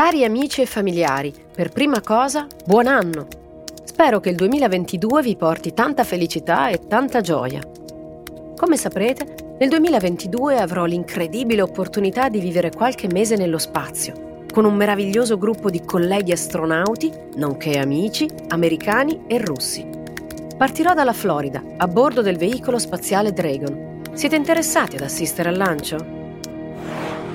Cari amici e familiari, per prima cosa, buon anno! Spero che il 2022 vi porti tanta felicità e tanta gioia. Come saprete, nel 2022 avrò l'incredibile opportunità di vivere qualche mese nello spazio, con un meraviglioso gruppo di colleghi astronauti, nonché amici, americani e russi. Partirò dalla Florida, a bordo del veicolo spaziale Dragon. Siete interessati ad assistere al lancio?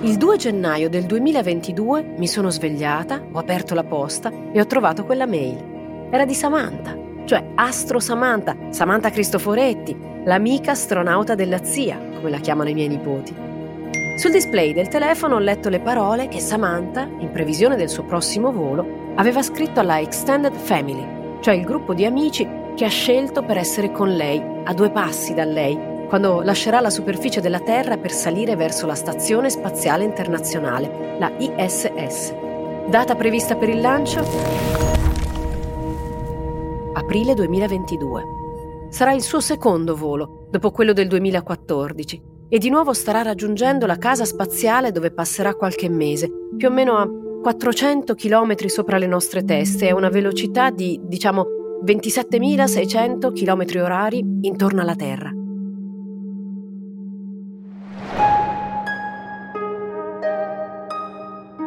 Il 2 gennaio del 2022 mi sono svegliata, ho aperto la posta e ho trovato quella mail. Era di Samantha, cioè Astro Samantha, Samantha Cristoforetti, l'amica astronauta della zia, come la chiamano i miei nipoti. Sul display del telefono ho letto le parole che Samantha, in previsione del suo prossimo volo, aveva scritto alla Extended Family, cioè il gruppo di amici che ha scelto per essere con lei, a due passi da lei, quando lascerà la superficie della Terra per salire verso la Stazione Spaziale Internazionale, la ISS. Data prevista per il lancio? Aprile 2022. Sarà il suo secondo volo, dopo quello del 2014, e di nuovo starà raggiungendo la casa spaziale dove passerà qualche mese, più o meno a 400 km sopra le nostre teste a una velocità di, diciamo, 27.600 km orari intorno alla Terra.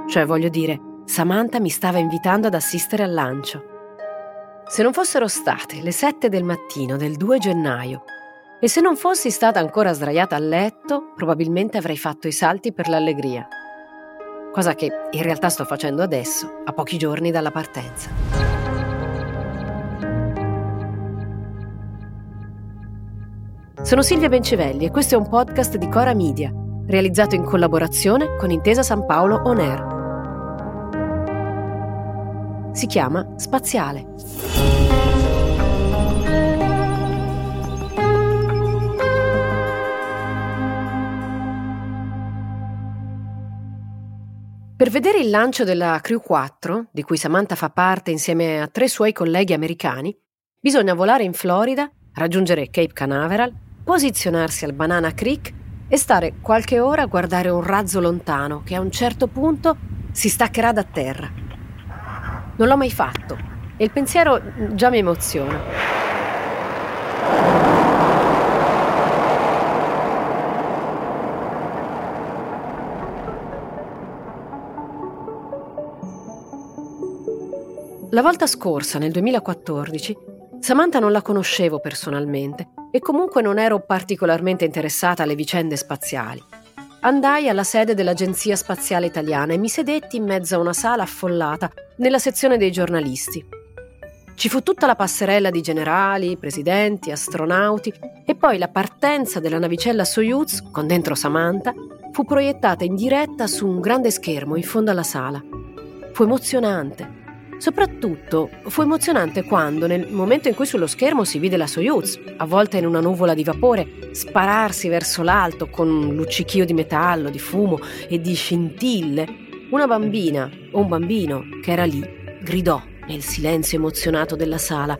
Cioè, voglio dire, Samantha mi stava invitando ad assistere al lancio. Se non fossero state le 7 del mattino del 2 gennaio e se non fossi stata ancora sdraiata a letto, probabilmente avrei fatto i salti per l'allegria. Cosa che in realtà sto facendo adesso, a pochi giorni dalla partenza. Sono Silvia Bencivelli e questo è un podcast di Cora Media, realizzato in collaborazione con Intesa San Paolo On Air. Si chiama Spaziale. Per vedere il lancio della Crew 4, di cui Samantha fa parte insieme a tre suoi colleghi americani, bisogna volare in Florida, raggiungere Cape Canaveral, posizionarsi al Banana Creek e stare qualche ora a guardare un razzo lontano che a un certo punto si staccherà da terra. Non l'ho mai fatto e il pensiero già mi emoziona. La volta scorsa, nel 2014, Samantha non la conoscevo personalmente e comunque non ero particolarmente interessata alle vicende spaziali. Andai alla sede dell'Agenzia Spaziale Italiana e mi sedetti in mezzo a una sala affollata nella sezione dei giornalisti. Ci fu tutta la passerella di generali, presidenti, astronauti e poi la partenza della navicella Soyuz, con dentro Samantha, fu proiettata in diretta su un grande schermo in fondo alla sala. Fu emozionante. Soprattutto fu emozionante quando, nel momento in cui sullo schermo si vide la Soyuz, avvolta in una nuvola di vapore, spararsi verso l'alto con un luccichio di metallo, di fumo e di scintille, una bambina o un bambino che era lì gridò nel silenzio emozionato della sala: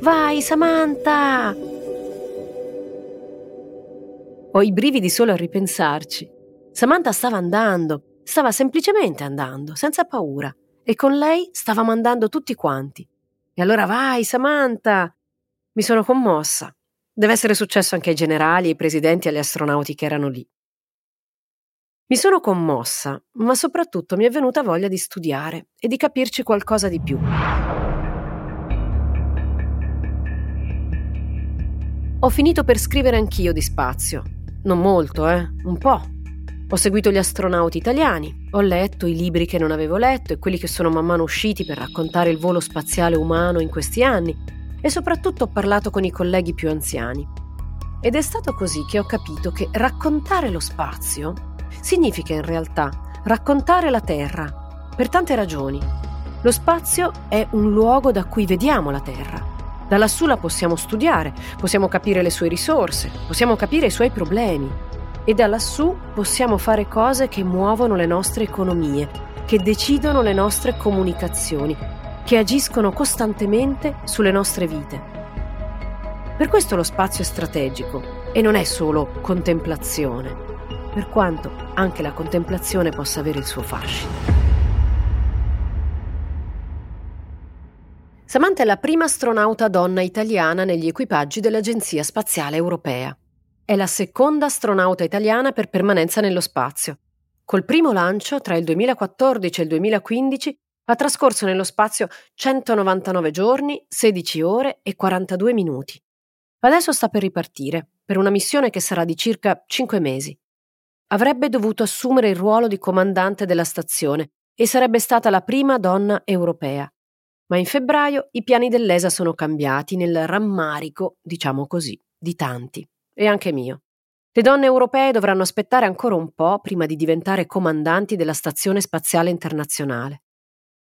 Vai, Samantha! Ho i brividi solo a ripensarci. Samantha stava andando, stava semplicemente andando, senza paura e con lei stavamo andando tutti quanti. E allora vai, Samantha! Mi sono commossa. Deve essere successo anche ai generali, ai presidenti e agli astronauti che erano lì. Mi sono commossa, ma soprattutto mi è venuta voglia di studiare e di capirci qualcosa di più. Ho finito per scrivere anch'io di spazio. Non molto, eh? Un po'. Ho seguito gli astronauti italiani, ho letto i libri che non avevo letto e quelli che sono man mano usciti per raccontare il volo spaziale umano in questi anni e soprattutto ho parlato con i colleghi più anziani. Ed è stato così che ho capito che raccontare lo spazio significa in realtà raccontare la Terra, per tante ragioni. Lo spazio è un luogo da cui vediamo la Terra. Da lassù la possiamo studiare, possiamo capire le sue risorse, possiamo capire i suoi problemi e da lassù possiamo fare cose che muovono le nostre economie, che decidono le nostre comunicazioni, che agiscono costantemente sulle nostre vite. Per questo lo spazio è strategico e non è solo contemplazione, per quanto anche la contemplazione possa avere il suo fascino. Samantha è la prima astronauta donna italiana negli equipaggi dell'Agenzia Spaziale Europea. È la seconda astronauta italiana per permanenza nello spazio. Col primo lancio, tra il 2014 e il 2015, ha trascorso nello spazio 199 giorni, 16 ore e 42 minuti. Adesso sta per ripartire, per una missione che sarà di circa 5 mesi. Avrebbe dovuto assumere il ruolo di comandante della stazione e sarebbe stata la prima donna europea. Ma in febbraio i piani dell'ESA sono cambiati nel rammarico, diciamo così, di tanti, e anche mio. Le donne europee dovranno aspettare ancora un po' prima di diventare comandanti della Stazione Spaziale Internazionale.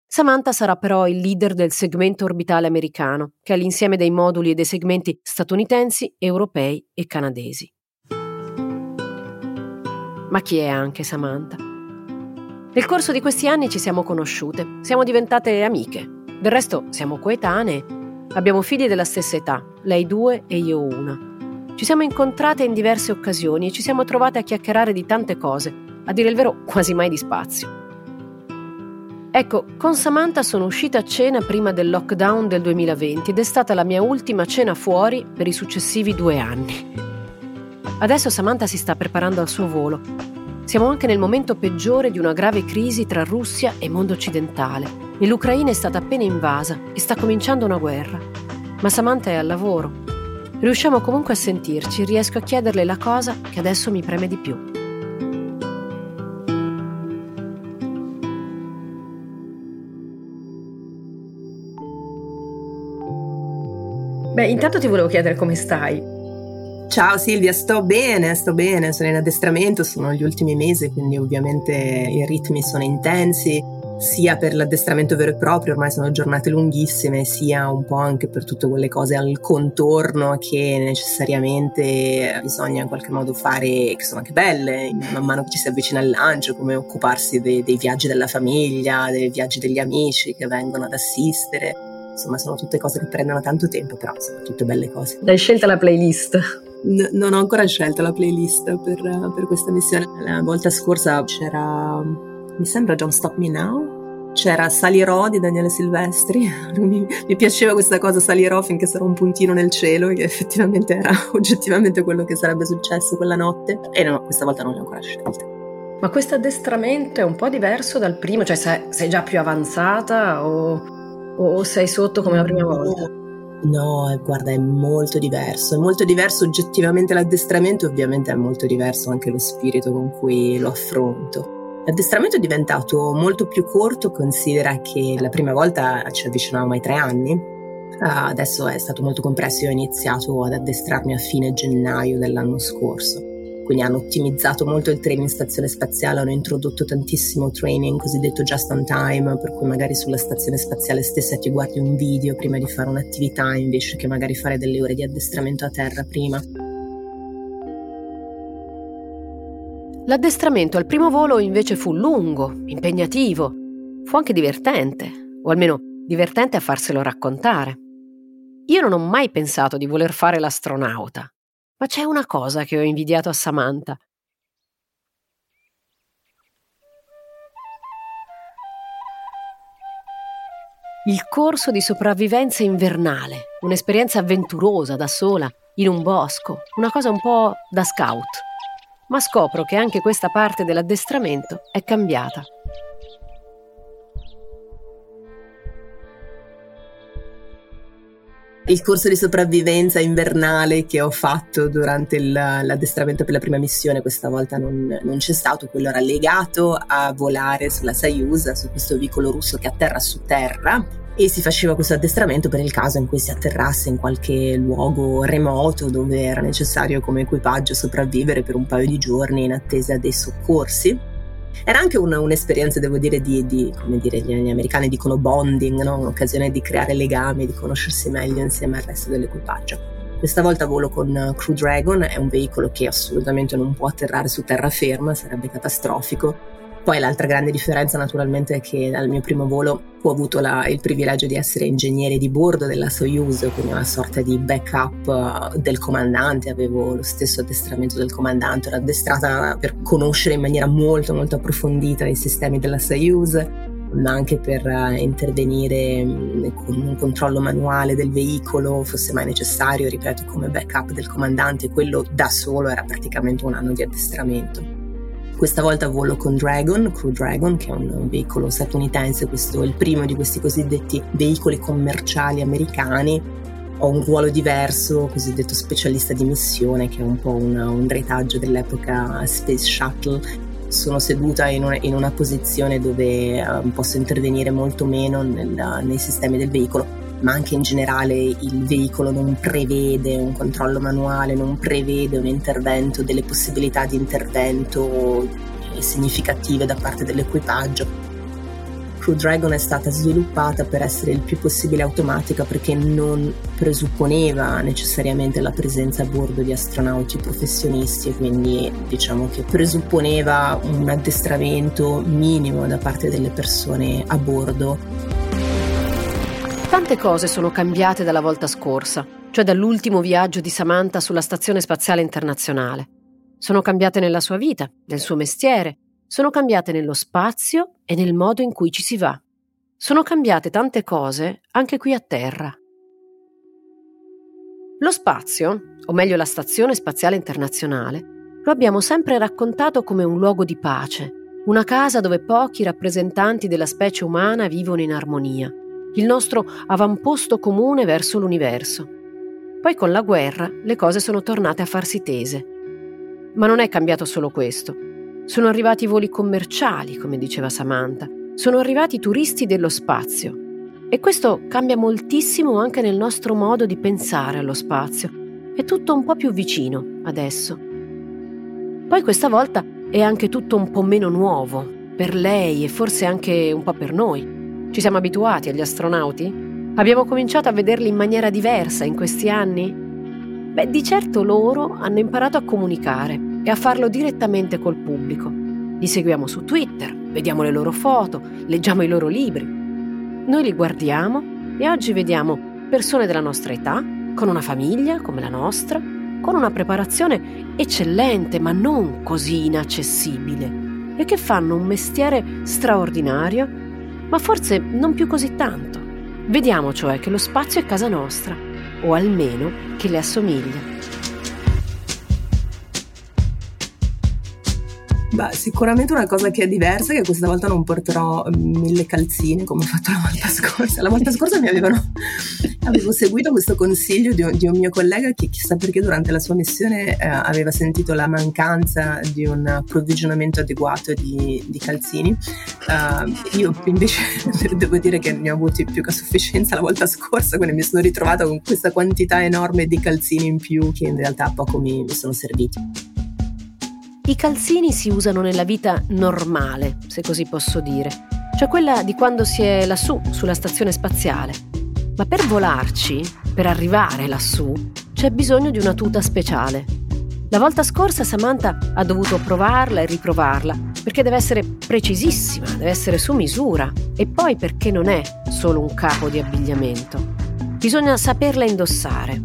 Samantha sarà però il leader del segmento orbitale americano, che è l'insieme dei moduli e dei segmenti statunitensi, europei e canadesi. Ma chi è anche Samantha? Nel corso di questi anni ci siamo conosciute, siamo diventate amiche. Del resto siamo coetanee, abbiamo figli della stessa età, lei due e io una. Ci siamo incontrate in diverse occasioni e ci siamo trovate a chiacchierare di tante cose, a dire il vero quasi mai di spazio. Ecco, con Samantha sono uscita a cena prima del lockdown del 2020 ed è stata la mia ultima cena fuori per i successivi due anni. Adesso Samantha si sta preparando al suo volo. Siamo anche nel momento peggiore di una grave crisi tra Russia e mondo occidentale e l'Ucraina è stata appena invasa e sta cominciando una guerra. Ma Samantha è al lavoro Riusciamo comunque a sentirci, riesco a chiederle la cosa che adesso mi preme di più. Beh, intanto ti volevo chiedere come stai. Ciao Silvia, sto bene, sto bene, sono in addestramento, sono gli ultimi mesi, quindi ovviamente i ritmi sono intensi, sia per l'addestramento vero e proprio, ormai sono giornate lunghissime, sia un po' anche per tutte quelle cose al contorno che necessariamente bisogna in qualche modo fare, che sono anche belle, man mano che ci si avvicina al lancio, come occuparsi dei, dei viaggi della famiglia, dei viaggi degli amici che vengono ad assistere. Insomma, sono tutte cose che prendono tanto tempo, però sono tutte belle cose. Hai scelta la playlist? N- non ho ancora scelto la playlist per, per questa missione. La volta scorsa c'era mi sembra Don't Stop Me Now. C'era Salirò di Daniele Silvestri, mi, mi, piaceva questa cosa, salirò finché sarò un puntino nel cielo, che effettivamente era oggettivamente quello che sarebbe successo quella notte, e no, questa volta non l'ho ancora scelta. Ma questo addestramento è un po' diverso dal primo, cioè sei, sei già più avanzata o, o, sei sotto come la prima volta? No, guarda, è molto diverso, è molto diverso oggettivamente l'addestramento, ovviamente è molto diverso anche lo spirito con cui lo affronto. L'addestramento è diventato molto più corto, considera che la prima volta ci avvicinavamo ai tre anni, adesso è stato molto compresso, io ho iniziato ad addestrarmi a fine gennaio dell'anno scorso. Quindi hanno ottimizzato molto il training in stazione spaziale, hanno introdotto tantissimo training cosiddetto just on time, per cui magari sulla stazione spaziale stessa ti guardi un video prima di fare un'attività invece che magari fare delle ore di addestramento a terra prima. L'addestramento al primo volo invece fu lungo, impegnativo, fu anche divertente, o almeno divertente a farselo raccontare. Io non ho mai pensato di voler fare l'astronauta, ma c'è una cosa che ho invidiato a Samantha. Il corso di sopravvivenza invernale, un'esperienza avventurosa da sola, in un bosco, una cosa un po' da scout ma scopro che anche questa parte dell'addestramento è cambiata. Il corso di sopravvivenza invernale che ho fatto durante il, l'addestramento per la prima missione questa volta non, non, c'è stato, quello era legato a volare sulla Soyuz, su questo veicolo russo che atterra su terra e si faceva questo addestramento per il caso in cui si atterrasse in qualche luogo remoto dove era necessario come equipaggio sopravvivere per un paio di giorni in attesa dei soccorsi. Era anche una, un'esperienza, devo dire, di, di, come dire, gli, americani dicono bonding, no? un'occasione di creare legami, di conoscersi meglio insieme al resto dell'equipaggio. Questa volta volo con Crew Dragon, è un veicolo che assolutamente non può atterrare su terraferma, sarebbe catastrofico poi l'altra grande differenza naturalmente è che dal mio primo volo ho avuto la, il privilegio di essere ingegnere di bordo della Soyuz, quindi una sorta di backup uh, del comandante, avevo lo stesso addestramento del comandante, ero addestrata per conoscere in maniera molto molto approfondita i sistemi della Soyuz ma anche per uh, intervenire mm, con un controllo manuale del veicolo, fosse mai necessario, ripeto, come backup del comandante, quello da solo era praticamente un anno di addestramento. Questa volta volo con Dragon, Crew Dragon, che è un, veicolo statunitense, questo è il primo di questi cosiddetti veicoli commerciali americani. Ho un ruolo diverso, cosiddetto specialista di missione, che è un po' una, un retaggio dell'epoca Space Shuttle sono seduta in una, in una posizione dove uh, posso intervenire molto meno nel, nei sistemi del veicolo, ma anche in generale il veicolo non prevede un controllo manuale, non prevede un intervento, delle possibilità di intervento significative da parte dell'equipaggio Crew Dragon è stata sviluppata per essere il più possibile automatica perché non presupponeva necessariamente la presenza a bordo di astronauti professionisti e quindi diciamo che presupponeva un addestramento minimo da parte delle persone a bordo. Tante cose sono cambiate dalla volta scorsa, cioè dall'ultimo viaggio di Samantha sulla Stazione Spaziale Internazionale. Sono cambiate nella sua vita, nel suo mestiere, sono cambiate nello spazio e nel modo in cui ci si va. Sono cambiate tante cose anche qui a terra. Lo spazio, o meglio la Stazione Spaziale Internazionale, lo abbiamo sempre raccontato come un luogo di pace, una casa dove pochi rappresentanti della specie umana vivono in armonia, il nostro avamposto comune verso l'universo. Poi con la guerra le cose sono tornate a farsi tese. Ma non è cambiato solo questo. Sono arrivati voli commerciali, come diceva Samantha. Sono arrivati turisti dello spazio. E questo cambia moltissimo anche nel nostro modo di pensare allo spazio. È tutto un po' più vicino adesso. Poi questa volta è anche tutto un po' meno nuovo, per lei e forse anche un po' per noi. Ci siamo abituati agli astronauti? Abbiamo cominciato a vederli in maniera diversa in questi anni? Beh, di certo loro hanno imparato a comunicare e a farlo direttamente col pubblico. Li seguiamo su Twitter, vediamo le loro foto, leggiamo i loro libri. Noi li guardiamo e oggi vediamo persone della nostra età, con una famiglia come la nostra, con una preparazione eccellente ma non così inaccessibile e che fanno un mestiere straordinario, ma forse non più così tanto. Vediamo cioè che lo spazio è casa nostra, o almeno che le assomiglia. Beh, sicuramente una cosa che è diversa è che questa volta non porterò mm, mille calzini come ho fatto la volta scorsa. La volta scorsa mi avevano avevo seguito questo consiglio di un, di un, mio collega che chissà perché durante la sua missione eh, aveva sentito la mancanza di un approvvigionamento adeguato di, di calzini. Uh, io invece devo dire che ne ho avuti più che a sufficienza la volta scorsa, quindi mi sono ritrovata con questa quantità enorme di calzini in più che in realtà poco mi, mi sono serviti. I calzini si usano nella vita normale, se così posso dire, cioè quella di quando si è lassù, sulla stazione spaziale. Ma per volarci, per arrivare lassù, c'è bisogno di una tuta speciale. La volta scorsa Samantha ha dovuto provarla e riprovarla, perché deve essere precisissima, deve essere su misura, e poi perché non è solo un capo di abbigliamento. Bisogna saperla indossare,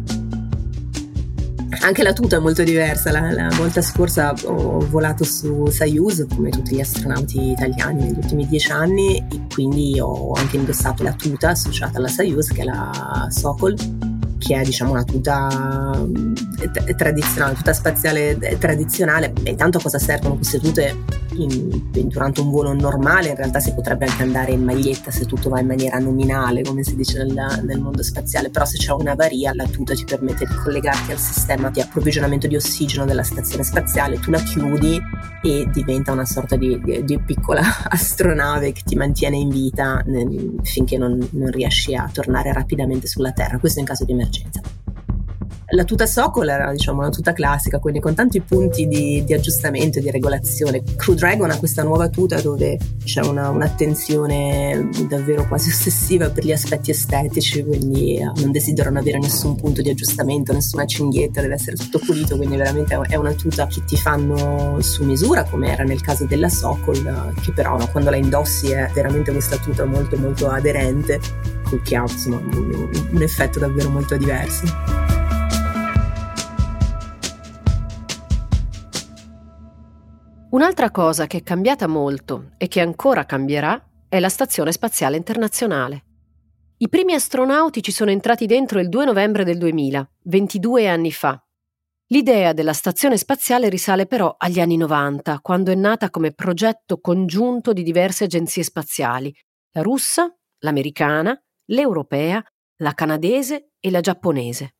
anche la tuta è molto diversa. La, la, volta scorsa ho volato su Soyuz, come tutti gli astronauti italiani negli ultimi dieci anni, e quindi ho anche indossato la tuta associata alla Soyuz, che è la Sokol che è diciamo una tuta mm, tradizionale, tuta spaziale tradizionale. E intanto a cosa servono queste tute in, durante un volo normale? In realtà si potrebbe anche andare in maglietta se tutto va in maniera nominale, come si dice nel, nel mondo spaziale, però se c'è una varia la tuta ti permette di collegarti al sistema di approvvigionamento di ossigeno della stazione spaziale, tu la chiudi e diventa una sorta di, di, di piccola astronave che ti mantiene in vita finché non, non riesci a tornare rapidamente sulla Terra, questo in caso di emergenza emergenza. La tuta Sokol era diciamo, una tuta classica, quindi con tanti punti di, di aggiustamento e di regolazione. Crew Dragon ha questa nuova tuta dove c'è una, un'attenzione davvero quasi ossessiva per gli aspetti estetici, quindi eh, non desiderano avere nessun punto di aggiustamento, nessuna cinghietta, deve essere tutto pulito, quindi veramente è una tuta che ti fanno su misura, come era nel caso della Sokol, che però no, quando la indossi è veramente questa tuta molto molto aderente, che ha insomma, un, effetto davvero molto diverso. Un'altra cosa che è cambiata molto e che ancora cambierà è la Stazione Spaziale Internazionale. I primi astronauti ci sono entrati dentro il 2 novembre del 2000, 22 anni fa. L'idea della stazione spaziale risale però agli anni 90, quando è nata come progetto congiunto di diverse agenzie spaziali, la russa, l'americana, l'europea, la canadese e la giapponese.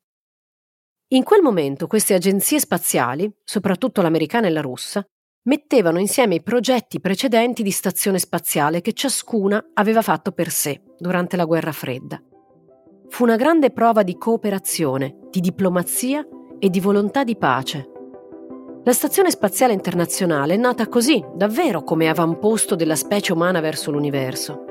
In quel momento queste agenzie spaziali, soprattutto l'americana e la russa, mettevano insieme i progetti precedenti di stazione spaziale che ciascuna aveva fatto per sé durante la guerra fredda. Fu una grande prova di cooperazione, di diplomazia e di volontà di pace. La Stazione Spaziale Internazionale è nata così, davvero come avamposto della specie umana verso l'universo.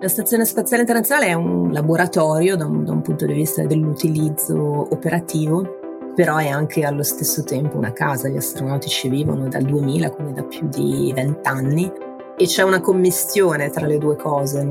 La Stazione Spaziale Internazionale è un laboratorio da un, da un punto di vista dell'utilizzo operativo però è anche allo stesso tempo una casa, gli astronauti ci vivono dal 2000, quindi da più di vent'anni, e c'è una commistione tra le due cose.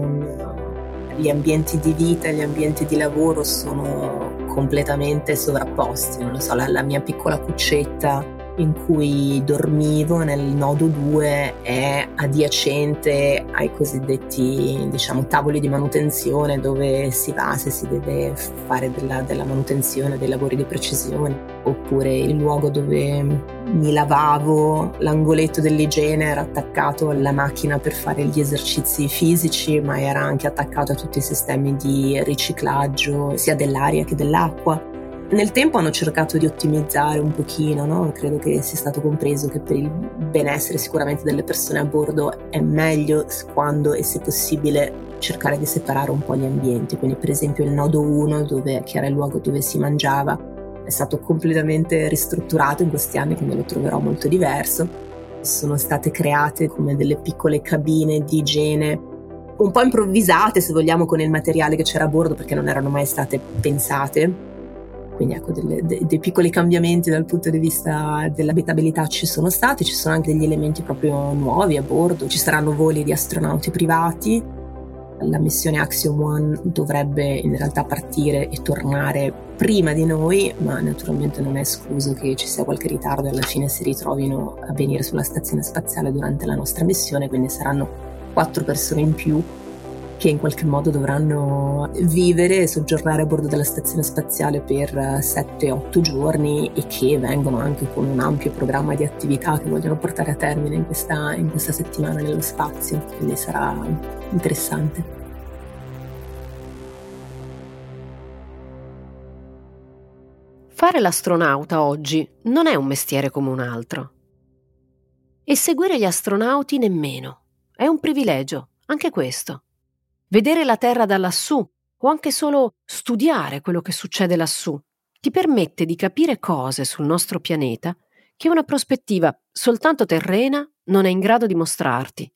Gli ambienti di vita e gli ambienti di lavoro sono completamente sovrapposti. Non lo so, la, la mia piccola cuccetta in cui dormivo nel nodo 2 è adiacente ai cosiddetti diciamo, tavoli di manutenzione dove si va se si deve fare della, della manutenzione, dei lavori di precisione, oppure il luogo dove mi lavavo, l'angoletto dell'igiene era attaccato alla macchina per fare gli esercizi fisici, ma era anche attaccato a tutti i sistemi di riciclaggio sia dell'aria che dell'acqua. Nel tempo hanno cercato di ottimizzare un pochino, no? credo che sia stato compreso che per il benessere sicuramente delle persone a bordo è meglio quando e se possibile cercare di separare un po' gli ambienti, quindi per esempio il nodo 1 dove, che era il luogo dove si mangiava è stato completamente ristrutturato in questi anni, quindi lo troverò molto diverso. Sono state create come delle piccole cabine di igiene un po' improvvisate se vogliamo con il materiale che c'era a bordo perché non erano mai state pensate quindi ecco, delle, de, dei piccoli cambiamenti dal punto di vista dell'abitabilità ci sono stati, ci sono anche degli elementi proprio nuovi a bordo, ci saranno voli di astronauti privati. La missione Axiom One dovrebbe in realtà partire e tornare prima di noi, ma naturalmente non è escluso che ci sia qualche ritardo e alla fine si ritrovino a venire sulla stazione spaziale durante la nostra missione, quindi saranno quattro persone in più che in qualche modo dovranno vivere e soggiornare a bordo della stazione spaziale per 7-8 giorni e che vengono anche con un ampio programma di attività che vogliono portare a termine in questa, in questa settimana nello spazio, quindi sarà interessante. Fare l'astronauta oggi non è un mestiere come un altro. E seguire gli astronauti nemmeno. È un privilegio, anche questo. Vedere la Terra da lassù o anche solo studiare quello che succede lassù ti permette di capire cose sul nostro pianeta che una prospettiva soltanto terrena non è in grado di mostrarti.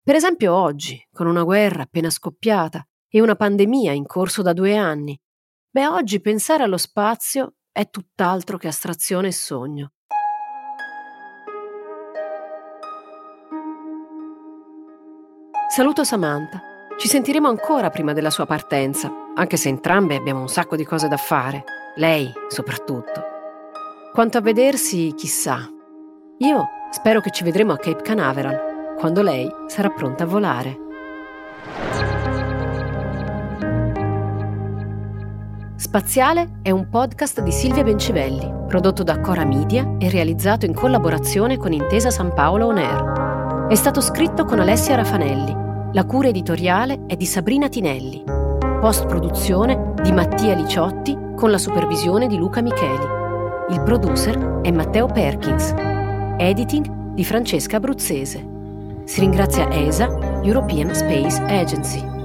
Per esempio oggi, con una guerra appena scoppiata e una pandemia in corso da due anni, beh oggi pensare allo spazio è tutt'altro che astrazione e sogno. Saluto Samantha ci sentiremo ancora prima della sua partenza, anche se entrambe abbiamo un sacco di cose da fare, lei soprattutto. Quanto a vedersi, chissà. Io spero che ci vedremo a Cape Canaveral, quando lei sarà pronta a volare. Spaziale è un podcast di Silvia Bencivelli, prodotto da Cora Media e realizzato in collaborazione con Intesa San Paolo On Air. È stato scritto con Alessia Rafanelli la cura editoriale è di Sabrina Tinelli. Post produzione di Mattia Liciotti con la supervisione di Luca Micheli. Il producer è Matteo Perkins. Editing di Francesca Abruzzese. Si ringrazia ESA, European Space Agency.